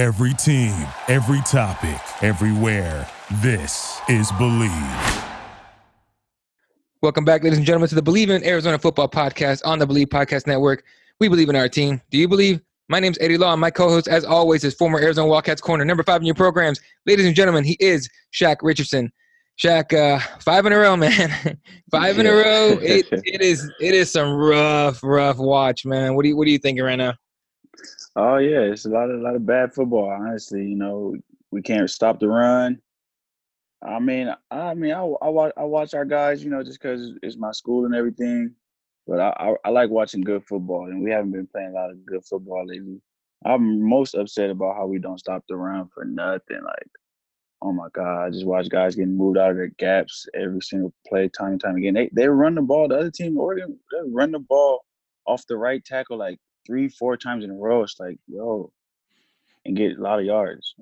Every team, every topic, everywhere. This is Bleav. Welcome back, ladies and gentlemen, to the Bleav in Arizona Football Podcast on the Bleav Podcast Network. We believe in our team. Do you believe? My name's Eddie Law, and my co-host, as always, is former Arizona Wildcats corner, number five in your programs. Ladies and gentlemen, he is Shaq Richardson. Shaq, uh, five in a row, man. five in a row. It, it is it is some rough, rough watch, man. What do you what are you thinking right now? Oh yeah, it's a lot of a lot of bad football. Honestly, you know, we can't stop the run. I mean, I mean, I, I watch I watch our guys, you know, just because it's my school and everything. But I, I, I like watching good football, and we haven't been playing a lot of good football lately. I'm most upset about how we don't stop the run for nothing. Like oh my god, I just watch guys getting moved out of their gaps every single play, time and time again. They they run the ball. The other team, Oregon, they run the ball off the right tackle like three, four times in a row. It's like yo, and get a lot of yards.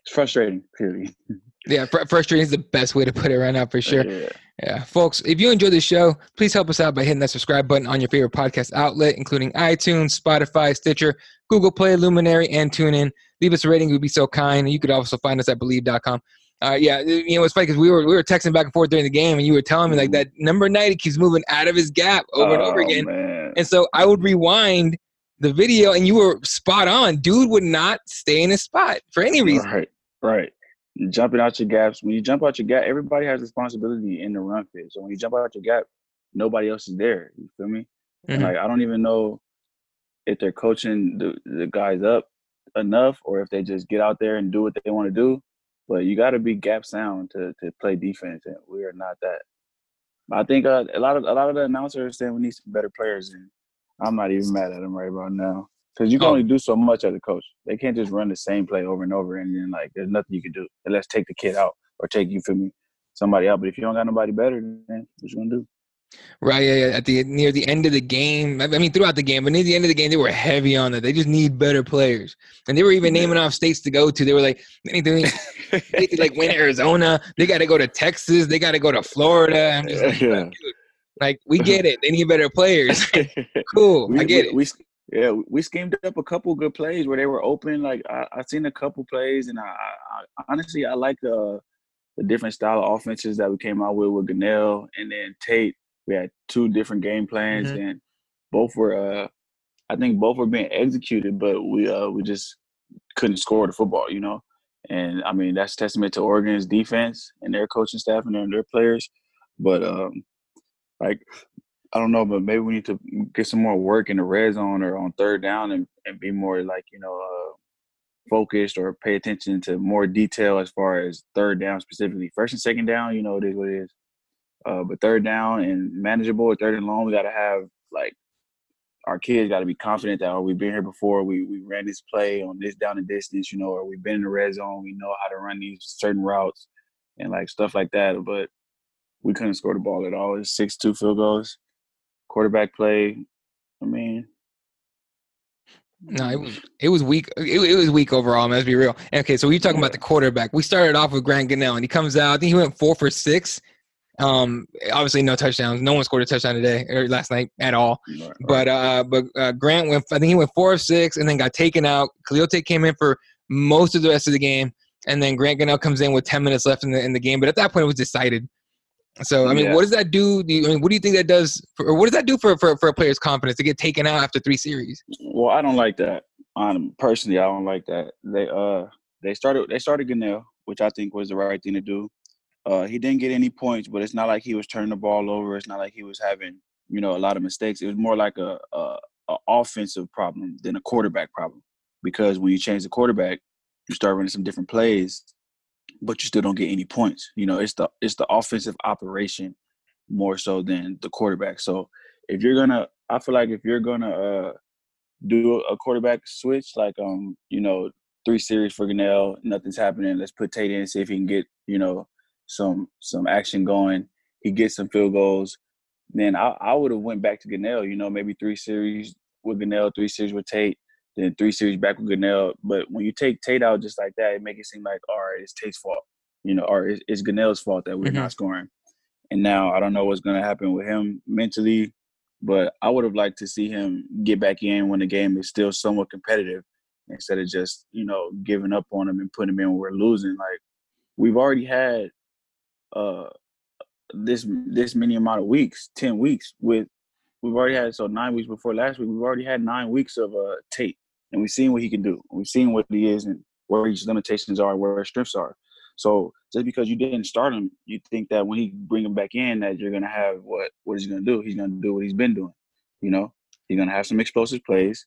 It's frustrating, clearly. yeah, fr- frustrating is the best way to put it right now for sure. Yeah. yeah, folks, if you enjoy the show, please help us out by hitting that subscribe button on your favorite podcast outlet, including iTunes, Spotify, Stitcher, Google Play, Luminary, and TuneIn leave us a rating. We'd be so kind. You could also find us at bleav.com. Uh, yeah, you know, it's funny because we were we were texting back and forth during the game, and you were telling me like that number ninety keeps moving out of his gap over oh, and over oh, again, man. and so I would rewind the video, and you were spot on. Dude would not stay in his spot for any reason. Right, right. Jumping out your gaps. When you jump out your gap, everybody has responsibility in the run fit. So when you jump out your gap, nobody else is there. You feel me? Mm-hmm. Like I don't even know if they're coaching the, the guys up enough or if they just get out there and do what they want to do. But you got to be gap sound to to play defense, and we are not that. I think uh, a lot of a lot of the announcers saying we need some better players, and I'm not even mad at them right about now because you can oh. only do so much as a coach. They can't just run the same play over and over, and then like there's nothing you can do unless take the kid out or take you for me somebody out. But if you don't got nobody better, then what you gonna do? Right, yeah, yeah, At the near the end of the game, I mean throughout the game, but near the end of the game, they were heavy on that. They just need better players, and they were even naming off states to go to. They were like, they need to, they need to like win Arizona. They got to go to Texas. They got to go to Florida. I'm just like, yeah. Like we get it. They need better players. cool, we, I get we, it. We, yeah, we schemed up a couple good plays where they were open. Like I, I seen a couple plays, and I, I, I honestly I like the the different style of offenses that we came out with with Gunnell and then Tate we had two different game plans mm-hmm. and both were uh I think both were being executed, but we uh we just couldn't score the football, you know. And I mean that's testament to Oregon's defense and their coaching staff and their, their players. But um like I don't know, but maybe we need to get some more work in the red zone or on third down and, and be more like, you know, uh focused or pay attention to more detail as far as third down specifically. First and second down, you know, it is what it is. Uh, but third down and manageable, third and long, we got to have like our kids got to be confident that oh, we've been here before. We we ran this play on this down and distance, you know, or we've been in the red zone. We know how to run these certain routes and like stuff like that. But we couldn't score the ball at all. It's six two field goals, quarterback play. I mean, no, it was it was weak. It, it was weak overall. Man, let's be real. Okay, so we talking about the quarterback. We started off with Grant Gunnell, and he comes out. I think he went four for six um, obviously no touchdowns. No one scored a touchdown today or last night at all. Right, but uh, but uh, Grant went. I think he went four of six, and then got taken out. Khalil came in for most of the rest of the game, and then Grant Gunnell comes in with ten minutes left in the in the game. But at that point, it was decided. So I mean, yeah. what does that do? do you, I mean, what do you think that does? For, or what does that do for, for for a player's confidence to get taken out after three series? Well, I don't like that. Um, personally, I don't like that. They uh they started they started Gunnell, which I think was the right thing to do. Uh, he didn't get any points, but it's not like he was turning the ball over. It's not like he was having, you know, a lot of mistakes. It was more like a, a, a offensive problem than a quarterback problem. Because when you change the quarterback, you start running some different plays, but you still don't get any points. You know, it's the it's the offensive operation more so than the quarterback. So if you're gonna, I feel like if you're gonna uh, do a quarterback switch, like um, you know, three series for Gunnell, nothing's happening. Let's put Tate in and see if he can get, you know, some some action going. He gets some field goals. Then I, I would have went back to Gunnell. You know, maybe three series with Gunnell, three series with Tate, then three series back with Gunnell. But when you take Tate out just like that, it make it seem like all right, it's Tate's fault. You know, or it's, it's Gunnell's fault that we're mm-hmm. not scoring. And now I don't know what's going to happen with him mentally, but I would have liked to see him get back in when the game is still somewhat competitive instead of just you know giving up on him and putting him in when we're losing. Like we've already had uh this this many amount of weeks, ten weeks with we've already had so nine weeks before last week. We've already had nine weeks of uh tape, and we've seen what he can do. We've seen what he is and where his limitations are, where his strengths are. So just because you didn't start him, you think that when he bring him back in, that you're gonna have what what he's gonna do? He's gonna do what he's been doing. You know, he's gonna have some explosive plays.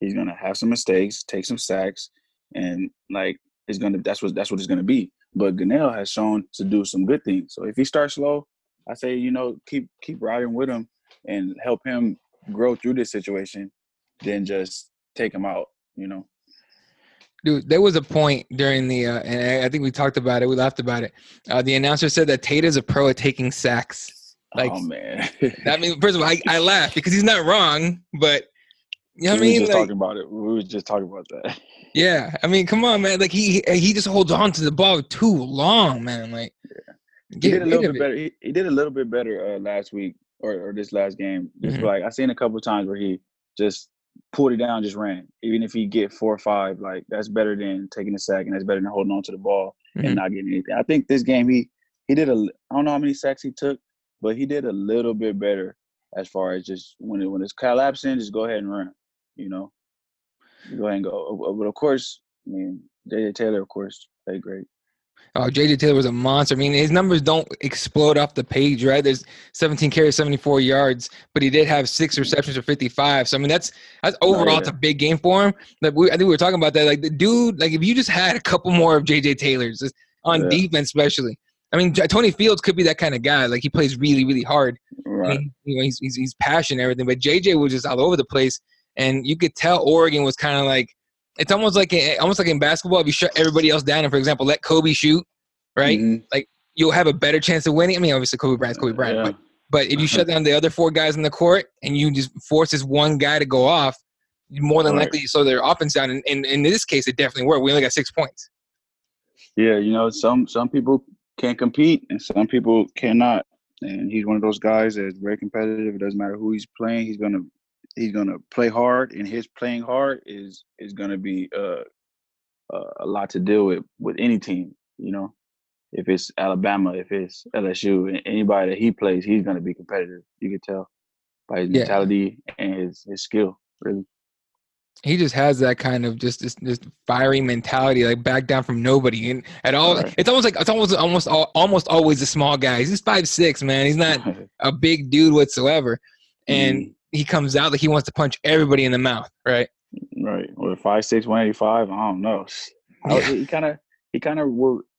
He's gonna have some mistakes, take some sacks, and like it's gonna that's what that's what it's gonna be. But Gunnell has shown to do some good things. So if he starts slow, I say you know keep keep riding with him and help him grow through this situation, then just take him out. You know. Dude, there was a point during the, uh, and I think we talked about it. We laughed about it. Uh, the announcer said that Tate is a pro at taking sacks. Like, oh man. I mean, first of all, I, I laugh because he's not wrong, but you know what I we mean? were just Like, talking about it. We were just talking about that. yeah, I mean, come on, man. Like he he just holds on to the ball too long, man. Like, He get did a little bit it. better. He, he did a little bit better uh, last week or, or this last game. Just Mhm. like I seen a couple of times where he just pulled it down, just ran. Even if he get four or five, like that's better than taking a sack, and that's better than holding on to the ball Mhm. and not getting anything. I think this game he he did a. I don't know how many sacks he took, but he did a little bit better as far as just when it, when it's collapsing, just go ahead and run. You know, go ahead and go. But of course, I mean, J.J. Taylor, of course, played great. Uh, oh, JJ Taylor was a monster. I mean, his numbers don't explode off the page, right? There's 17 carries, 74 yards, but he did have six receptions for 55. So I mean, that's that's oh, overall it's a big game for him. Like we, I think we were talking about that. Like the dude, like if you just had a couple more of JJ Taylor's on Yeah. defense, especially. I mean, Tony Fields could be that kind of guy. Like he plays really, really hard. I Right. mean, you know, he's, he's he's passionate and everything, but JJ was just all over the place, and you could tell Oregon was kind of like it's almost like almost like in basketball. If you shut everybody else down, and for example, let Kobe shoot, right? Mhm. You'll have a better chance of winning. I mean, obviously Kobe Bryant's Kobe Bryant, Yeah. but but if you shut down the other four guys in the court and you just force this one guy to go off, more than Right. likely you slow their offense down. And, and in this case, it definitely worked. We only got six points. Yeah, you know, some some people can compete and some people cannot. And he's one of those guys that's very competitive. It doesn't matter who he's playing. He's gonna he's gonna play hard, and his playing hard is is gonna be uh, uh, a lot to deal with with any team. You know, if it's Alabama, if it's LSU, anybody that he plays, he's gonna be competitive. You can tell by his Yeah. mentality and his his skill. Really, He just has that kind of just this, this fiery mentality, like back down from nobody. And at all, Right. it's almost like it's almost almost al- almost always a small guy. He's five six, man. He's not a big dude whatsoever. And Mm. He comes out like he wants to punch everybody in the mouth, right? Right. Or five six one eighty five. I don't know. I- Yeah. He kind of he kind of.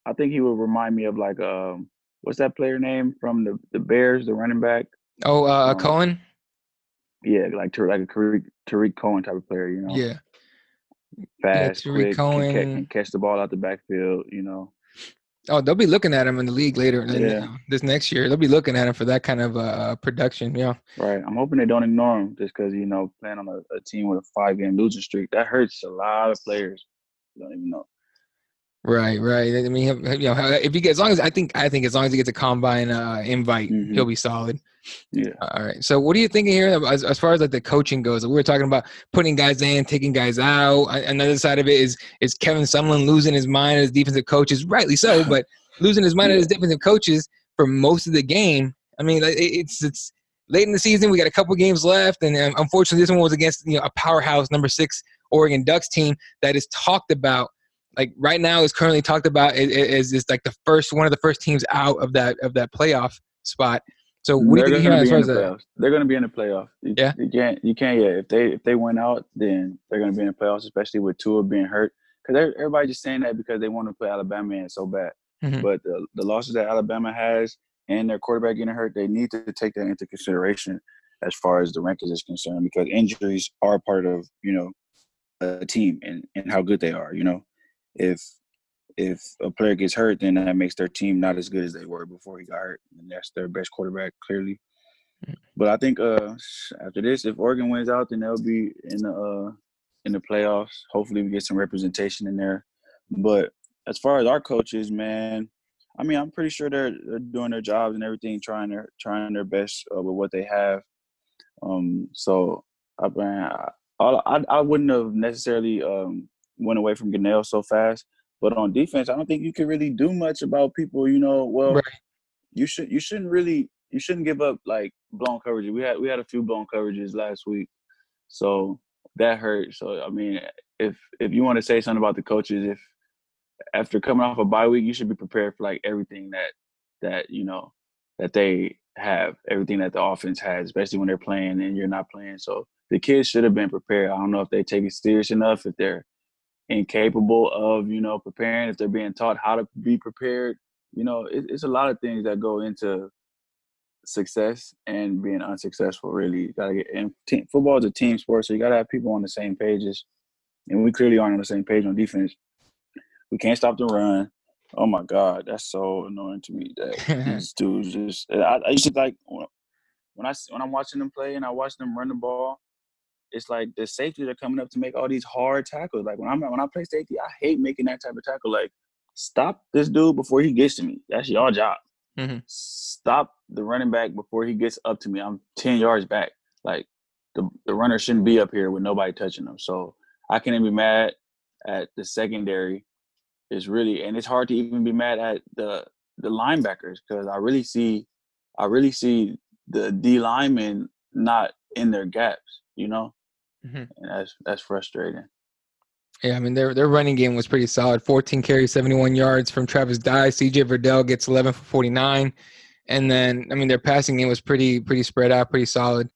I think he would remind me of like um what's that player name from the the Bears, the running back. Oh, uh, Um, Cohen. Yeah, like like a Tarik, Tarik Cohen type of player. You know, Yeah. fast, Tariq quick, can, can catch the ball out the backfield. You know. Oh, they'll be looking at him in the league later in- uh, this next year. They'll be looking at him for that kind of uh, production. Yeah. Right. I'm hoping they don't ignore him just because you know playing on a, a team with a five game losing streak that hurts a lot of players. You don't even know. Right, right. I mean, you know, if you get as long as I think I think as long as he gets a combine uh, invite, Mhm. he'll be solid. Yeah. All right. So, what are you thinking here as, as far as like the coaching goes? We were talking about putting guys in, taking guys out. Another side of it is is Kevin Sumlin losing his mind as defensive coaches, rightly so, but losing his mind as defensive coaches for most of the game. I mean, it's it's late in the season. We got a couple games left, and um, unfortunately, this one was against you know a powerhouse number six Oregon Ducks team that is talked about. Like right now, is currently talked about as is like the first one of the first teams out of that of that playoff spot. So, what do you They're gonna be far in as the playoffs. They're going to be in the playoff. You, Yeah? you can't. You can't. Yeah, if they if they went out, then they're going to be in the playoffs, especially with Tua being hurt. Because everybody just saying that because they want to put Alabama in so bad. Mhm. But the, the losses that Alabama has and their quarterback getting hurt, they need to take that into consideration as far as the rankings is concerned. Because injuries are part of you know a team and and how good they are. You know, if if a player gets hurt, then that makes their team not as good as they were before he got hurt, and that's their best quarterback clearly. But I think uh, after this, if Oregon wins out, then they'll be in the uh, in the playoffs. Hopefully, we get some representation in there. But as far as our coaches, man, I mean, I'm pretty sure they're they're doing their jobs and everything, trying their trying their best uh, with what they have. Um, so I, man, I, I I wouldn't have necessarily um went away from Gunnell so fast. But on defense, I don't think you can really do much about people. You know, well, right. you should you shouldn't really you shouldn't give up like blown coverages. We had we had a few blown coverages last week, so that hurt. So I mean, if if you want to say something about the coaches, if after coming off a bye week, you should be prepared for like everything that that you know that they have, everything that the offense has, especially when they're playing and you're not playing. So the kids should have been prepared. I don't know if they take it serious enough, if they're incapable of you know preparing, if they're being taught how to be prepared. You know, it, it's a lot of things that go into success and being unsuccessful. Really, you gotta get. And team, football is a team sport, so you gotta have people on the same pages. And we clearly aren't on the same page on defense. We can't stop the run. Oh my God, that's so annoying to me that these dudes just. I, I used to like when I when I'm watching them play and I watch them run the ball. It's like the safeties are coming up to make all these hard tackles. Like when I'm when I play safety, I hate making that type of tackle. Like stop this dude before he gets to me. That's your job. Mm-hmm. Stop the running back before he gets up to me. I'm ten yards back. Like the the runner shouldn't be up here with nobody touching him. So I can't be mad at the secondary. It's really and it's hard to even be mad at the the linebackers because I really see I really see the D linemen not in their gaps. You know, mm-hmm. that's that's frustrating. Yeah, I mean their their running game was pretty solid. 14 carries, 71 yards from Travis Dye. CJ Verdell gets 11 for 49, and then I mean their passing game was pretty pretty spread out, pretty solid.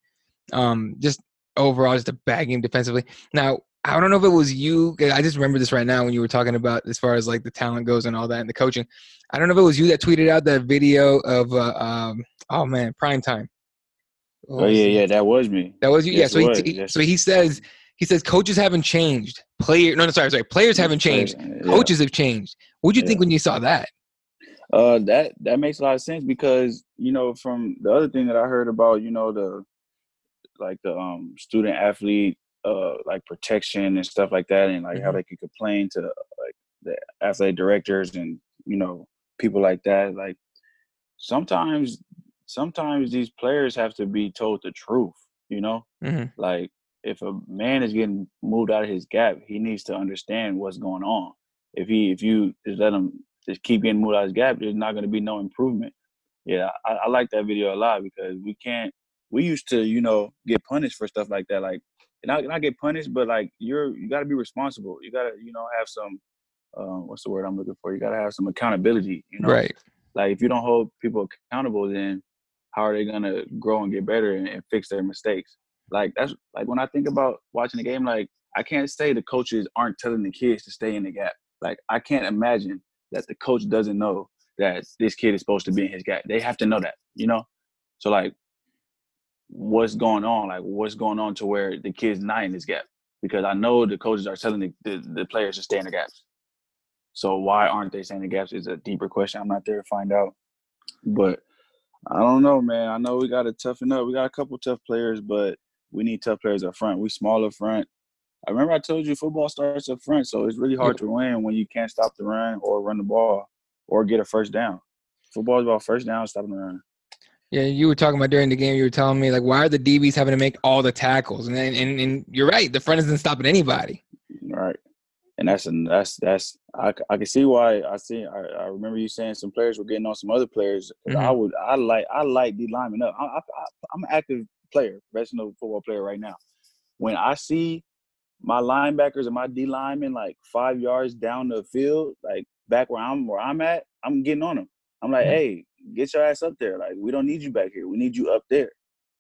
Um, just overall, just a bad game defensively. Now I don't know if it was you. I just remember this right now when you were talking about as far as like the talent goes and all that and the coaching. I don't know if it was you that tweeted out that video of uh, um, oh man, prime time. Oh yeah, yeah, that was me. That was you. Yes, yeah, so he, yes. so he says he says coaches haven't changed. Player, no, no, sorry, sorry. Players haven't changed. Yeah. Coaches have changed. What did you yeah. think when you saw that? Uh, that that makes a lot of sense because you know from the other thing that I heard about, you know the like the um student athlete uh like protection and stuff like that, and like mm-hmm. how they could complain to like the athletic directors and you know people like that. Like sometimes sometimes these players have to be told the truth. You know, mm-hmm. like if a man is getting moved out of his gap, he needs to understand what's going on. If he if you just let him just keep getting moved out of his gap, there's not going to be no improvement. Yeah, I, I, like that video a lot because we can't. We used to, you know, get punished for stuff like that. Like, not not get punished, but like you're you got to be responsible. You got to, you know, have some. Uh, what's the word I'm looking for? You got to have some accountability. You know, right? Like if you don't hold people accountable, then how are they gonna grow and get better and, and fix their mistakes? Like that's like when I think about watching the game, like I can't say the coaches aren't telling the kids to stay in the gap. Like I can't imagine that the coach doesn't know that this kid is supposed to be in his gap. They have to know that, you know? So like what's going on? Like what's going on to where the kid's not in his gap? Because I know the coaches are telling the, the, the players to stay in the gaps. So why aren't they staying in the gaps is a deeper question. I'm not there to find out. But I don't know, man. I know we got to toughen up. We got a couple tough players, but we need tough players up front. We small up front. I remember I told you football starts up front, so it's really hard to win when you can't stop the run or run the ball or get a first down. Football is about first down, stopping the run. Yeah, you were talking about during the game. You were telling me like, why are the DBs having to make all the tackles? And and and you're right. The front isn't stopping anybody. And that's and that's that's I, I can see why I see I, I remember you saying some players were getting on some other players. Mm-hmm. I would I like I like the lineman up. I, I, I'm an active player, professional football player right now. When I see my linebackers and my D linemen like five yards down the field, like back where I'm where I'm at, I'm getting on them. I'm like, hey, get your ass up there. Like we don't need you back here. We need you up there.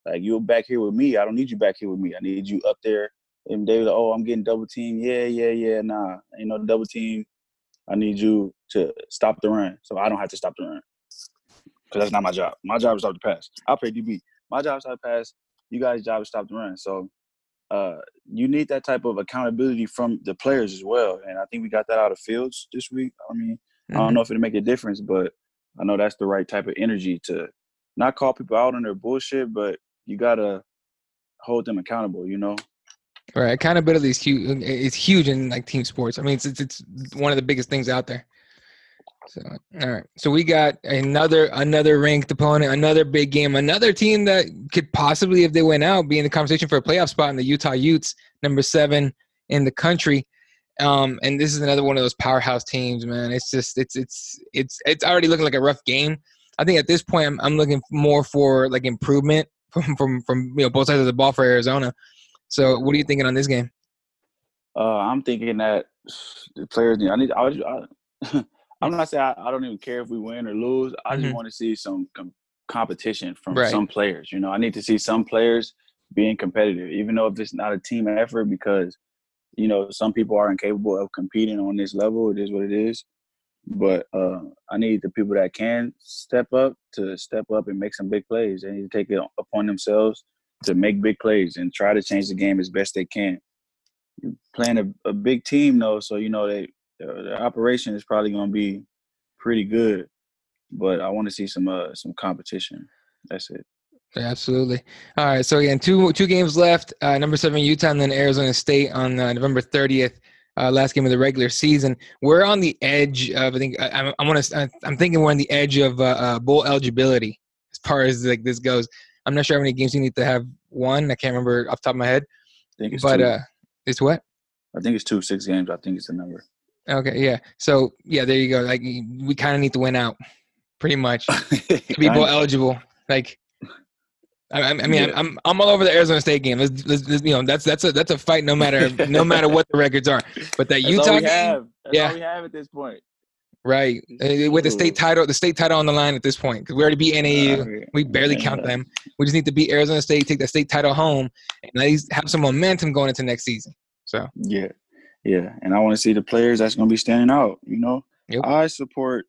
Like you're back here with me. I don't need you back here with me. I need you up there. And they were like, oh, I'm getting double team. Yeah, yeah, yeah. Nah, you know, double team. I need you to stop the run, so I don't have to stop the run. Cause that's not my job. My job is stop the pass. I play DB. My job is stop the pass. You guys' job is stop the run. So uh, you need that type of accountability from the players as well. And I think we got that out of Fields this week. I mean, mm-hmm. I don't mm-hmm. know if it'll make a difference, but I know that's the right type of energy to not call people out on their bullshit, but you gotta hold them accountable. You know. Right, accountability is huge. It's huge in like team sports. I mean, it's, it's it's one of the biggest things out there. So all right. So we got another another ranked opponent, another big game, another team that could possibly, if they went out, be in the conversation for a playoff spot in the Utah Utes, number seven in the country. Um, and this is another one of those powerhouse teams, man. It's just it's it's it's it's already looking like a rough game. I think at this point, I'm I'm looking more for like improvement from from from you know both sides of the ball for Arizona. So, what are you thinking on this game? Uh, I'm thinking that the players. I need. I, I, I'm not saying I, I, don't even care if we win or lose. I just mm-hmm. want to see some com- competition from right. some players. You know, I need to see some players being competitive, even though if it's not a team effort, because you know some people are incapable of competing on this level. It is what it is. But uh, I need the people that can step up to step up and make some big plays. They need to take it upon themselves to make big plays and try to change the game as best they can. You're playing a, a big team though, so you know they the operation is probably going to be pretty good. But I want to see some uh, some competition. That's it. Absolutely. All right. So again, two two games left. Uh, number seven Utah and then Arizona State on uh, November thirtieth. Uh, last game of the regular season. We're on the edge of. I think I, I want to. I'm thinking we're on the edge of uh, uh, bowl eligibility as far as like this goes. I'm not sure how many games you need to have won. I can't remember off the top of my head. I think it's but two. uh, it's what? I think it's two six games. I think it's the number. Okay, yeah. So yeah, there you go. Like we kind of need to win out, pretty much, to be bowl eligible. Like, I, I mean, yeah. I'm I'm all over the Arizona State game. Let's, let's, let's, you know, that's that's a that's a fight no matter no matter what the records are. But that that's Utah game, yeah, we have at this point. Right, uh, with the state title, the state title on the line at this point, because we already beat NAU, we barely count them. We just need to beat Arizona State, take the state title home, and at least have some momentum going into next season. So yeah, yeah, and I want to see the players that's going to be standing out. You know, yep. I support,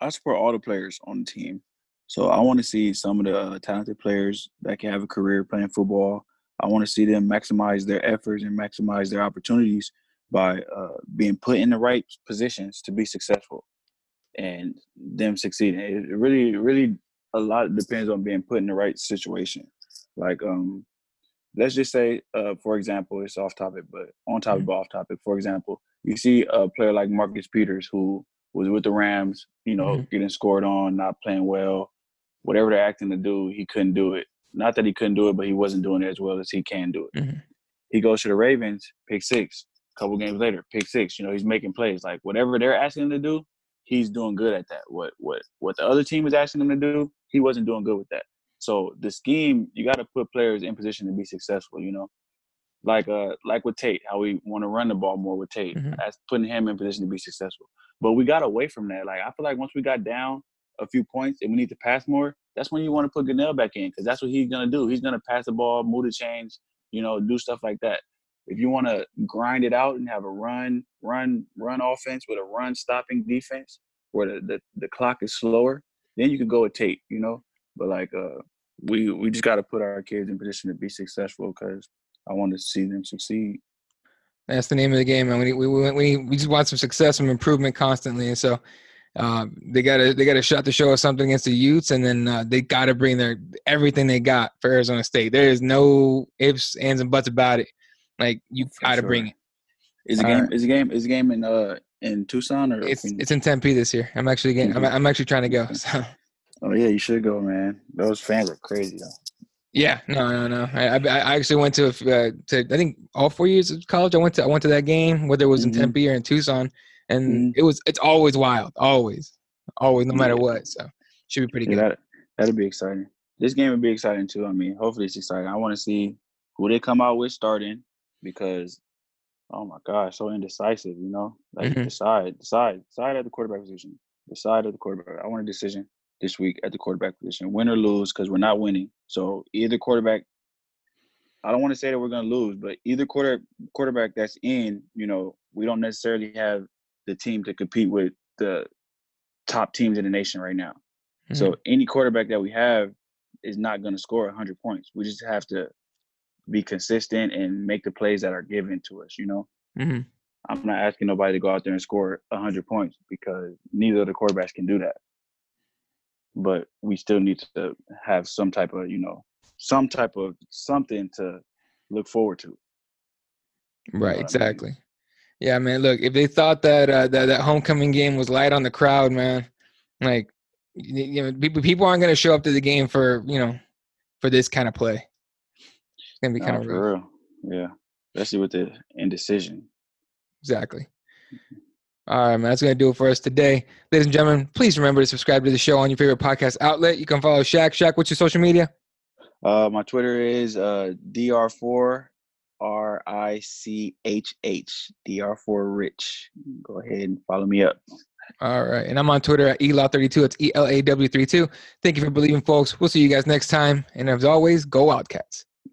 I support all the players on the team. So I want to see some of the uh, talented players that can have a career playing football. I want to see them maximize their efforts and maximize their opportunities by uh, being put in the right positions to be successful and them succeeding. It really, really, a lot depends on being put in the right situation. Like, um, let's just say, uh, for example, it's off topic, but on topic, mm-hmm. but off topic. For example, you see a player like Marcus Peters who was with the Rams, you know, mm-hmm. getting scored on, not playing well, whatever they're acting to do, he couldn't do it. Not that he couldn't do it, but he wasn't doing it as well as he can do it. Mm-hmm. He goes to the Ravens, pick six couple games later, pick six. You know, he's making plays. Like whatever they're asking him to do, he's doing good at that. What what what the other team is asking him to do, he wasn't doing good with that. So the scheme, you got to put players in position to be successful. You know, like uh like with Tate, how we want to run the ball more with Tate. Mm-hmm. That's putting him in position to be successful. But we got away from that. Like I feel like once we got down a few points and we need to pass more, that's when you want to put Gunnell back in because that's what he's gonna do. He's gonna pass the ball, move the chains, you know, do stuff like that. If you want to grind it out and have a run, run, run offense with a run stopping defense where the, the, the clock is slower, then you can go with Tate, you know. But like uh we we just gotta put our kids in position to be successful because I want to see them succeed. That's the name of the game, man. We we we we just want some success, some improvement constantly, and so uh, they got to they got a shot to show us something against the Utes, and then uh, they got to bring their everything they got for Arizona State. There is no ifs, ands, and buts about it. Like you got to sure. bring it. Is the game? Uh, is the game? Is the game in uh in Tucson or? It's it's in Tempe this year. I'm actually getting. I'm, I'm actually trying to go. So. Oh yeah, you should go, man. Those fans are crazy though. Yeah, no, no, no. I, I actually went to uh, to I think all four years of college. I went to I went to that game, whether it was in mm-hmm. Tempe or in Tucson, and mm-hmm. it was it's always wild, always, always, no matter yeah. what. So should be pretty yeah, good. That that'll be exciting. This game would be exciting too. I mean, hopefully it's exciting. I want to see who they come out with starting because oh my gosh, so indecisive, you know? Like mm-hmm. decide, decide, decide at the quarterback position. Decide at the quarterback. I want a decision this week at the quarterback position. Win or lose, because we're not winning. So either quarterback I don't want to say that we're gonna lose, but either quarter quarterback that's in, you know, we don't necessarily have the team to compete with the top teams in the nation right now. Mm-hmm. So any quarterback that we have is not going to score 100 points. We just have to be consistent and make the plays that are given to us. You know, mm-hmm. I'm not asking nobody to go out there and score 100 points because neither of the quarterbacks can do that. But we still need to have some type of, you know, some type of something to look forward to. Right. exactly. I mean? Yeah, man. Look, if they thought that uh, that that homecoming game was light on the crowd, man, like you know, people people aren't going to show up to the game for you know for this kind of play. It's gonna be kind of real. Yeah, especially with the indecision. Exactly. All right, man. That's going to do it for us today. Ladies and gentlemen, please remember to subscribe to the show on your favorite podcast outlet. You can follow Shaq. Shaq, what's your social media? Uh, my Twitter is uh, dr4 r i c h h dr4 rich. Go ahead and follow me up. All right. And I'm on Twitter at ELAW32. It's E L A W 32. Thank you for believing, folks. We'll see you guys next time. And as always, go Wildcats.